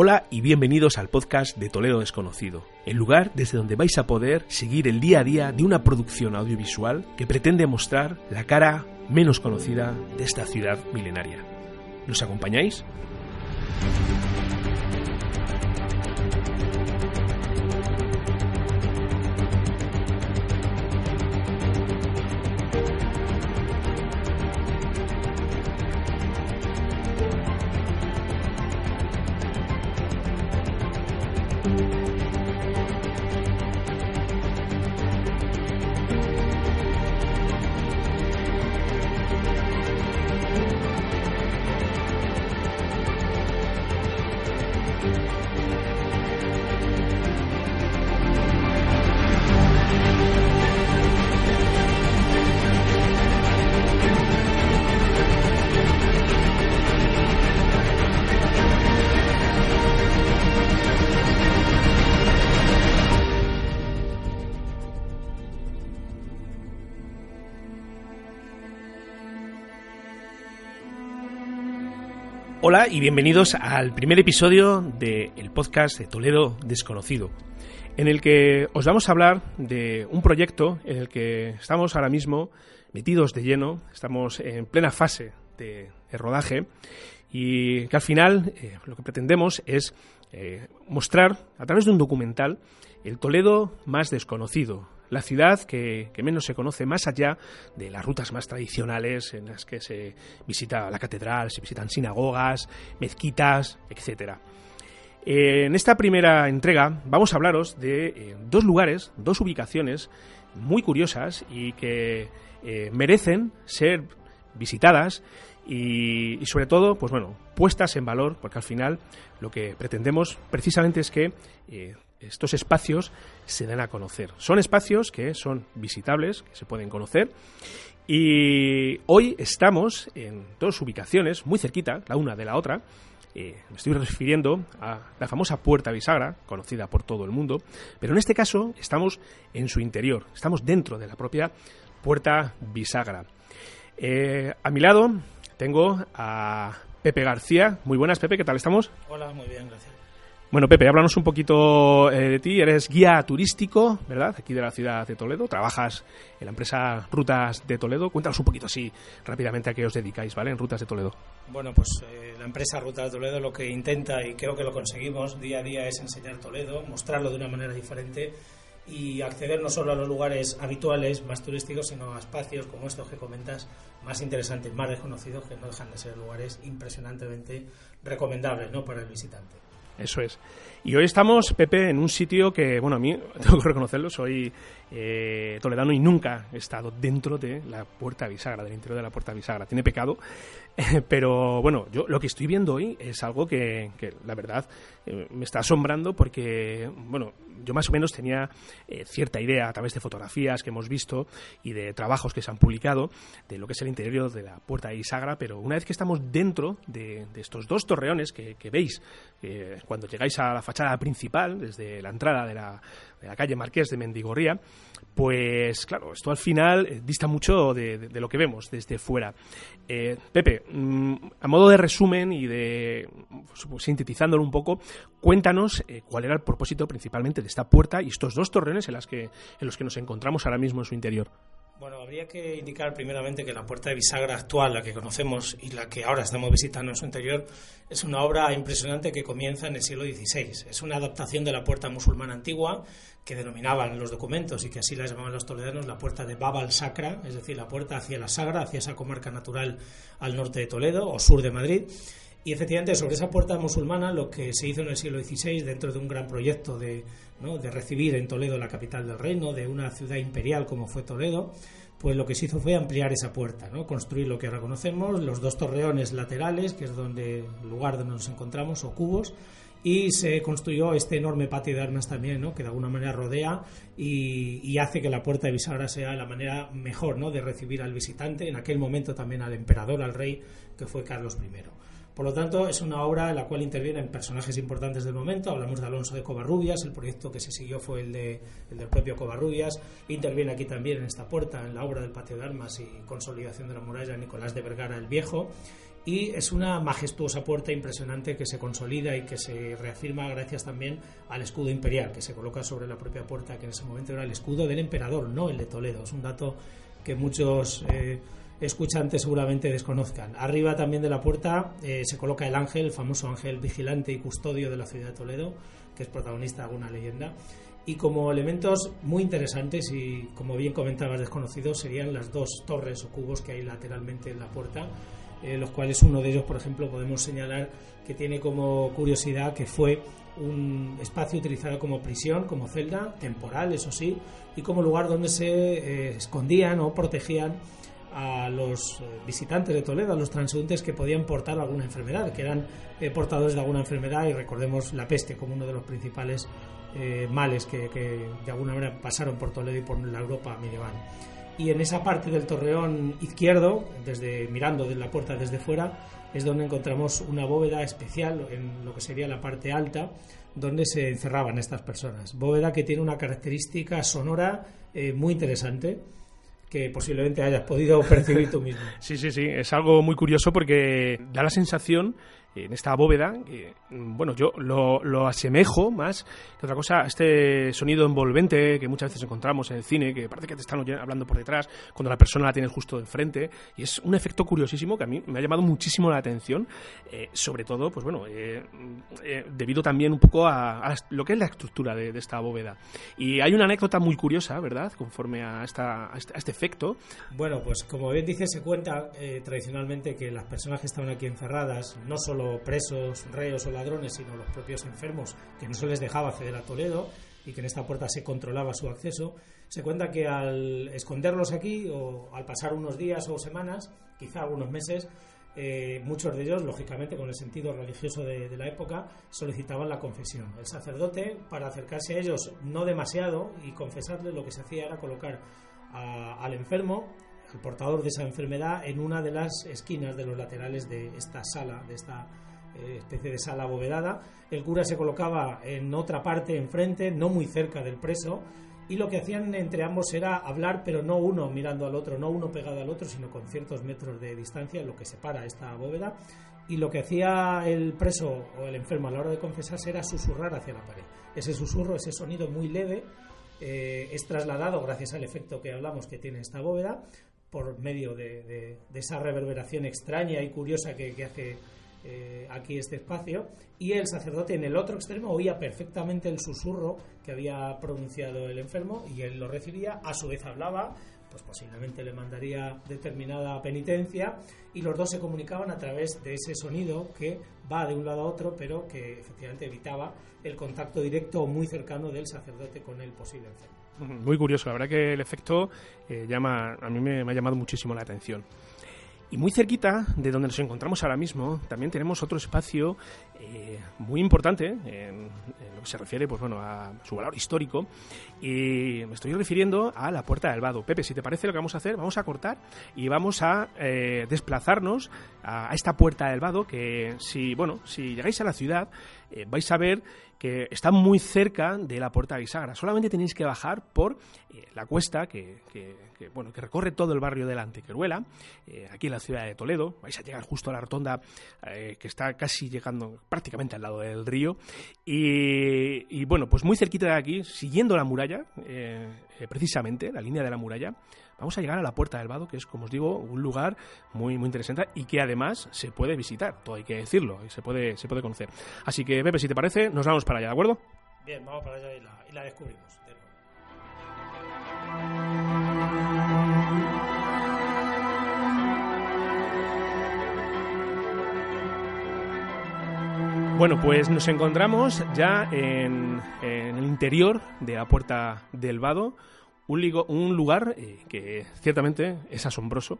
Hola y bienvenidos al podcast de Toledo Desconocido, el lugar desde donde vais a poder seguir el día a día de una producción audiovisual que pretende mostrar la cara menos conocida de esta ciudad milenaria. ¿Nos acompañáis? Hola y bienvenidos al primer episodio del podcast de Toledo Desconocido, en el que os vamos a hablar de un proyecto en el que estamos ahora mismo metidos de lleno, estamos en plena fase de, rodaje y que al final eh, lo que pretendemos es eh, mostrar a través de un documental el Toledo más desconocido, la ciudad que, menos se conoce más allá de las rutas más tradicionales en las que se visita la catedral, se visitan sinagogas, mezquitas, etc. Eh, en esta primera entrega vamos a hablaros de eh, dos lugares, dos ubicaciones muy curiosas y que eh, merecen ser visitadas y, y, sobre todo, pues bueno, puestas en valor, porque al final lo que pretendemos precisamente es que estos espacios se den a conocer. Son espacios que son visitables, que se pueden conocer. Y hoy estamos en dos ubicaciones muy cerquita, la una de la otra. Eh, me estoy refiriendo a la famosa Puerta Bisagra, conocida por todo el mundo, pero en este caso estamos en su interior, estamos dentro de la propia Puerta Bisagra. Eh, a mi lado tengo a Pepe García. Muy buenas, Pepe, ¿qué tal estamos? Hola, muy bien, gracias. Bueno, Pepe, háblanos un poquito eh, de ti. Eres guía turístico, ¿verdad? Aquí de la ciudad de Toledo. Trabajas en la empresa Rutas de Toledo. Cuéntanos un poquito así rápidamente a qué os dedicáis, ¿vale? En Rutas de Toledo. Bueno, pues eh, la empresa Rutas de Toledo lo que intenta, y creo que lo conseguimos día a día, es enseñar Toledo, mostrarlo de una manera diferente y acceder no solo a los lugares habituales más turísticos, sino a espacios como estos que comentas, más interesantes, más desconocidos, que no dejan de ser lugares impresionantemente recomendables ¿no? para el visitante. Eso es. Y hoy estamos, Pepe, en un sitio que, bueno, a mí, tengo que reconocerlo, soy eh, toledano y nunca he estado dentro de la puerta bisagra, del interior de la puerta bisagra. Tiene pecado, pero bueno, yo lo que estoy viendo hoy es algo que, la verdad, eh, me está asombrando porque, bueno, yo más o menos tenía eh, cierta idea a través de fotografías que hemos visto y de trabajos que se han publicado de lo que es el interior de la puerta de Isagra, pero una vez que estamos dentro de, estos dos torreones que, veis cuando llegáis a la fachada principal, desde la entrada de la, de la calle Marqués de Mendigorría, pues claro, esto al final eh, dista mucho de, lo que vemos desde fuera. Eh, Pepe, mm, a modo de resumen y de pues, sintetizándolo un poco, cuéntanos eh, cuál era el propósito principalmente de esta puerta y estos dos torreones en, las que, en los que nos encontramos ahora mismo en su interior. Bueno, habría que indicar primeramente que la puerta de bisagra actual, la que conocemos y la que ahora estamos visitando en su interior, es una obra impresionante que comienza en el siglo XVI. Es una adaptación de la puerta musulmana antigua que denominaban los documentos y que así la llamaban los toledanos la puerta de Baba al Sacra, es decir, la puerta hacia la Sagra, hacia esa comarca natural al norte de Toledo o sur de Madrid Y efectivamente, sobre esa puerta musulmana, lo que se hizo en el siglo XVI, dentro de un gran proyecto de, recibir en Toledo la capital del reino, de una ciudad imperial como fue Toledo, pues lo que se hizo fue ampliar esa puerta, ¿no? construir lo que ahora conocemos, los dos torreones laterales, que es donde el lugar donde nos encontramos, o cubos, y se construyó este enorme patio de armas también, ¿no? que de alguna manera rodea y, hace que la puerta de bisagra sea la manera mejor de recibir al visitante, en aquel momento también al emperador, al rey, que fue Carlos I. Por lo tanto, es una obra en la cual intervienen personajes importantes del momento. Hablamos de Alonso de Covarrubias, el proyecto que se siguió fue el, de, el del propio Covarrubias. Interviene aquí también en esta puerta, en la obra del Patio de Armas y consolidación de la muralla, Nicolás de Vergara el Viejo y es una majestuosa puerta impresionante que se consolida y que se reafirma gracias también al escudo imperial que se coloca sobre la propia puerta, que en ese momento era el escudo del emperador, no el de Toledo. Es un dato que muchos eh, escuchantes seguramente desconozcan. Arriba también de la puerta eh, se coloca el ángel, el famoso ángel vigilante y custodio de la ciudad de Toledo, que es protagonista de alguna leyenda. Y como elementos muy interesantes y, como bien comentabas, desconocidos, serían las dos torres o cubos que hay lateralmente en la puerta eh, los cuales uno de ellos, por ejemplo, podemos señalar que tiene como curiosidad que fue un espacio utilizado como prisión, como celda, temporal, eso sí, y como lugar donde se eh, escondían o protegían a los eh, visitantes de Toledo, a los transeúntes que podían portar alguna enfermedad, que eran portadores de alguna enfermedad, y recordemos la peste como uno de los principales males que, que de alguna manera pasaron por Toledo y por la Europa medieval y en esa parte del torreón izquierdo, desde mirando de la puerta desde fuera, es donde encontramos una bóveda especial en lo que sería la parte alta, donde se encerraban estas personas. Bóveda que tiene una característica sonora eh, muy interesante que posiblemente hayas podido percibir tú mismo. Sí, sí, sí, es algo muy curioso porque da la sensación en esta bóveda, que, bueno, yo lo, asemejo más que otra cosa a este sonido envolvente que muchas veces encontramos en el cine, que parece que te están hablando por detrás, cuando la persona la tienes justo enfrente, y es un efecto curiosísimo que a mí me ha llamado muchísimo la atención, eh, sobre todo, pues bueno, eh, eh, debido también un poco a, lo que es la estructura de, esta bóveda. Y hay una anécdota muy curiosa, ¿verdad?, conforme a, esta, este, a este, efecto. Bueno, pues como bien dice, se cuenta tradicionalmente que las personas que estaban aquí encerradas, no solo presos, reos o ladrones, sino los propios enfermos, que no se les dejaba acceder a Toledo y que en esta puerta se controlaba su acceso, se cuenta que al esconderlos aquí o al pasar unos días o semanas, quizá algunos meses, eh, muchos de ellos, lógicamente, con el sentido religioso de, la época, solicitaban la confesión. El sacerdote, para acercarse a ellos no demasiado y confesarles, lo que se hacía era colocar al enfermo el portador de esa enfermedad en una de las esquinas de los laterales de esta sala, de esta eh, especie de sala abovedada. El cura se colocaba en otra parte, enfrente, no muy cerca del preso, y lo que hacían entre ambos era hablar, pero no uno mirando al otro, no uno pegado al otro, sino con ciertos metros de distancia, lo que separa esta bóveda. Y lo que hacía el preso o el enfermo a la hora de confesarse era susurrar hacia la pared. Ese susurro, ese sonido muy leve, eh, es trasladado gracias al efecto que hablamos que tiene esta bóveda por medio de, esa reverberación extraña y curiosa que, hace eh, aquí este espacio, y el sacerdote en el otro extremo oía perfectamente el susurro que había pronunciado el enfermo y él lo recibía, a su vez hablaba, pues posiblemente le mandaría determinada penitencia y los dos se comunicaban a través de ese sonido que va de un lado a otro, pero que efectivamente evitaba el contacto directo o muy cercano del sacerdote con el posible enfermo. Muy curioso, la verdad que el efecto eh, llama, a mí me, ha llamado muchísimo la atención. Y muy cerquita de donde nos encontramos ahora mismo, también tenemos otro espacio eh, muy importante en, lo que se refiere pues bueno, a su valor histórico. Y me estoy refiriendo a la Puerta del Vado. Pepe, si te parece lo que vamos a hacer, vamos a cortar y vamos a eh, desplazarnos a, esta Puerta del Vado que si, bueno, si llegáis a la ciudad vais a ver que está muy cerca de la puerta Bisagra. Solamente tenéis que bajar por eh, la cuesta que, bueno, que recorre todo el barrio de la Antequeruela, eh, aquí en la ciudad de Toledo. Vais a llegar justo a la rotonda eh, que está casi llegando prácticamente al lado del río. Y, bueno, pues muy cerquita de aquí, siguiendo la muralla, precisamente, la línea de la muralla, vamos a llegar a la Puerta del Vado, que es, como os digo, un lugar muy, muy interesante y que además se puede visitar, todo hay que decirlo, y se puede, se puede conocer. Así que, Pepe, si te parece, nos vamos para allá, ¿de acuerdo? Bien, vamos para allá y la, y la descubrimos. Bueno, pues nos encontramos ya en, el interior de la Puerta del Vado, un, lugar eh, que ciertamente es asombroso.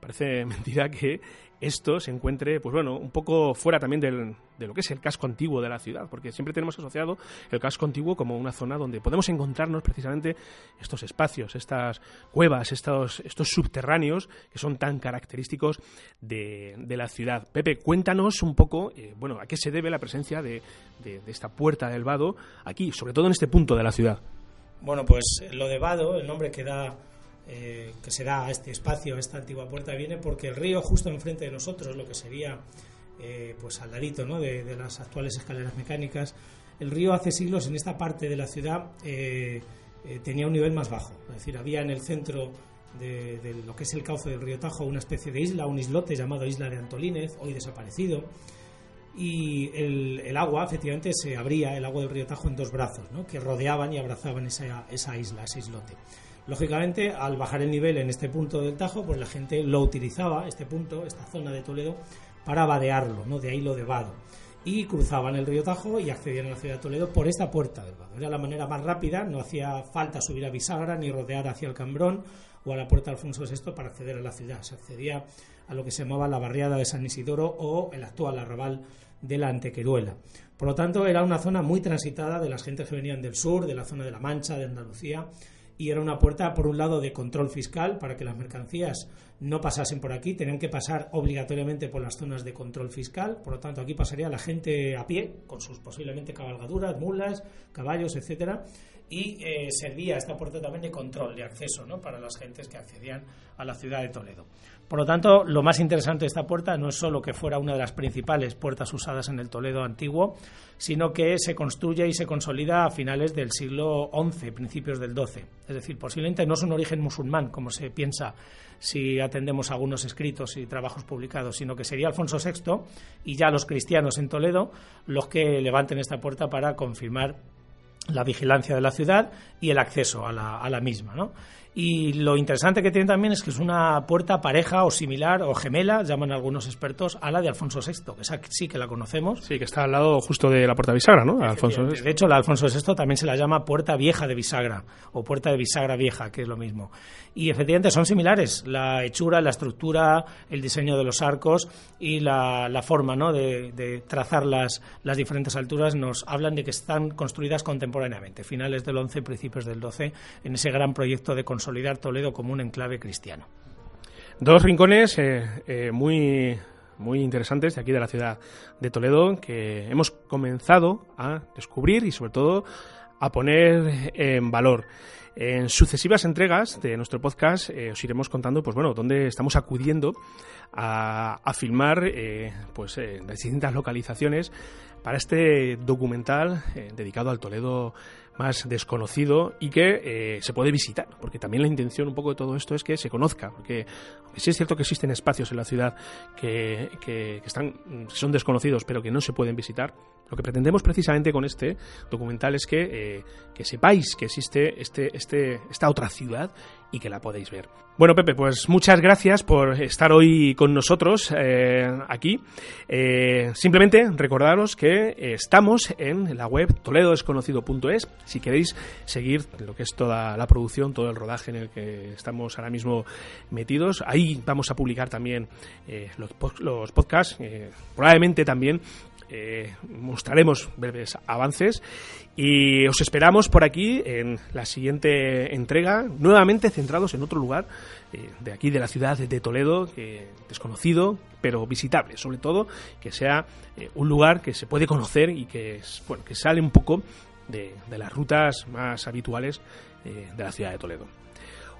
Parece mentira que esto se encuentre, pues bueno, un poco fuera también de lo que es el casco antiguo de la ciudad, porque siempre tenemos asociado el casco antiguo como una zona donde podemos encontrarnos precisamente estos espacios, estas cuevas, estos, estos subterráneos que son tan característicos de, la ciudad. Pepe, cuéntanos un poco, eh, bueno, a qué se debe la presencia de, esta puerta del vado aquí, sobre todo en este punto de la ciudad. Bueno, pues lo de vado, el nombre que da eh, que se da a este espacio, a esta antigua puerta, viene porque el río justo enfrente de nosotros, lo que sería eh, pues al ladito ¿no? de, las actuales escaleras mecánicas, el río hace siglos en esta parte de la ciudad eh, tenía un nivel más bajo, es decir, había en el centro de, lo que es el cauce del río Tajo una especie de isla, un islote llamado Isla de Antolínez, hoy desaparecido, y el, agua efectivamente se abría, el agua del río Tajo, en dos brazos, ¿no? que rodeaban y abrazaban esa, esa isla, ese islote. Lógicamente, al bajar el nivel en este punto del Tajo, pues la gente lo utilizaba, este punto, esta zona de Toledo, para vadearlo, ¿no? De ahí lo de vado. Y cruzaban el río Tajo y accedían a la ciudad de Toledo por esta puerta del vado. Era la manera más rápida, no hacía falta subir a Bisagra ni rodear hacia el Cambrón o a la puerta de Alfonso VI para acceder a la ciudad. Se accedía a lo que se llamaba la barriada de San Isidoro o el actual arrabal de la Antequeruela. Por lo tanto, era una zona muy transitada de las gentes que venían del sur, de la zona de la Mancha, de Andalucía, y era una puerta, por un lado, de control fiscal para que las mercancías no pasasen por aquí, tenían que pasar obligatoriamente por las zonas de control fiscal, por lo tanto aquí pasaría la gente a pie, con sus posiblemente cabalgaduras, mulas, caballos, etcétera, y eh, servía esta puerta también de control, de acceso, ¿no? para las gentes que accedían a la ciudad de Toledo. Por lo tanto, lo más interesante de esta puerta no es solo que fuera una de las principales puertas usadas en el Toledo antiguo, sino que se construye y se consolida a finales del siglo XI, principios del XII. Es decir, posiblemente no es un origen musulmán, como se piensa si atendemos algunos escritos y trabajos publicados, sino que sería Alfonso VI y ya los cristianos en Toledo los que levanten esta puerta para confirmar la vigilancia de la ciudad y el acceso a la, a la misma. ¿no? Y lo interesante que tiene también es que es una puerta pareja o similar o gemela, llaman algunos expertos, a la de Alfonso VI, que esa sí que la conocemos. Sí, que está al lado justo de la puerta bisagra, ¿no? Alfonso De hecho, la Alfonso VI también se la llama puerta vieja de bisagra o puerta de bisagra vieja, que es lo mismo. Y efectivamente son similares, la hechura, la estructura, el diseño de los arcos y la, forma ¿no? de, trazar las, las diferentes alturas nos hablan de que están construidas contemporáneamente, finales del 11, principios del 12, en ese gran proyecto de construcción consolidar Toledo como un enclave cristiano. Dos rincones eh, eh, muy, muy interesantes de aquí de la ciudad de Toledo que hemos comenzado a descubrir y sobre todo a poner en valor. En sucesivas entregas de nuestro podcast eh, os iremos contando, pues bueno, dónde estamos acudiendo a, filmar, pues en las distintas localizaciones para este documental dedicado al Toledo más desconocido y que eh, se puede visitar, porque también la intención un poco de todo esto es que se conozca, porque sí es cierto que existen espacios en la ciudad que, que, están, son desconocidos pero que no se pueden visitar, lo que pretendemos precisamente con este documental es que, eh, que sepáis que existe este, este, esta otra ciudad y que la podéis ver. Bueno, Pepe, pues muchas gracias por estar hoy con nosotros eh, aquí. Eh, simplemente recordaros que estamos en la web toledodesconocido.es. Si queréis seguir lo que es toda la producción, todo el rodaje en el que estamos ahora mismo metidos, ahí vamos a publicar también los, los podcasts, probablemente también eh, mostraremos breves avances y os esperamos por aquí en la siguiente entrega, nuevamente centrados en otro lugar eh, de aquí de la ciudad de Toledo, desconocido, pero visitable, sobre todo que sea eh, un lugar que se puede conocer y que, bueno, que sale un poco de, de las rutas más habituales de la ciudad de Toledo.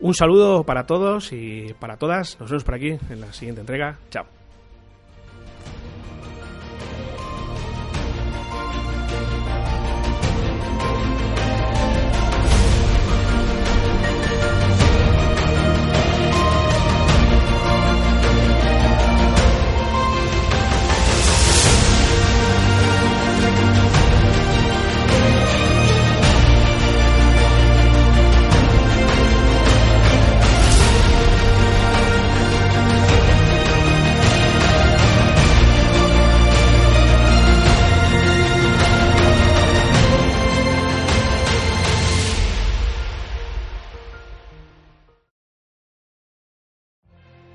Un saludo para todos y para todas. Nos vemos por aquí en la siguiente entrega. Chao.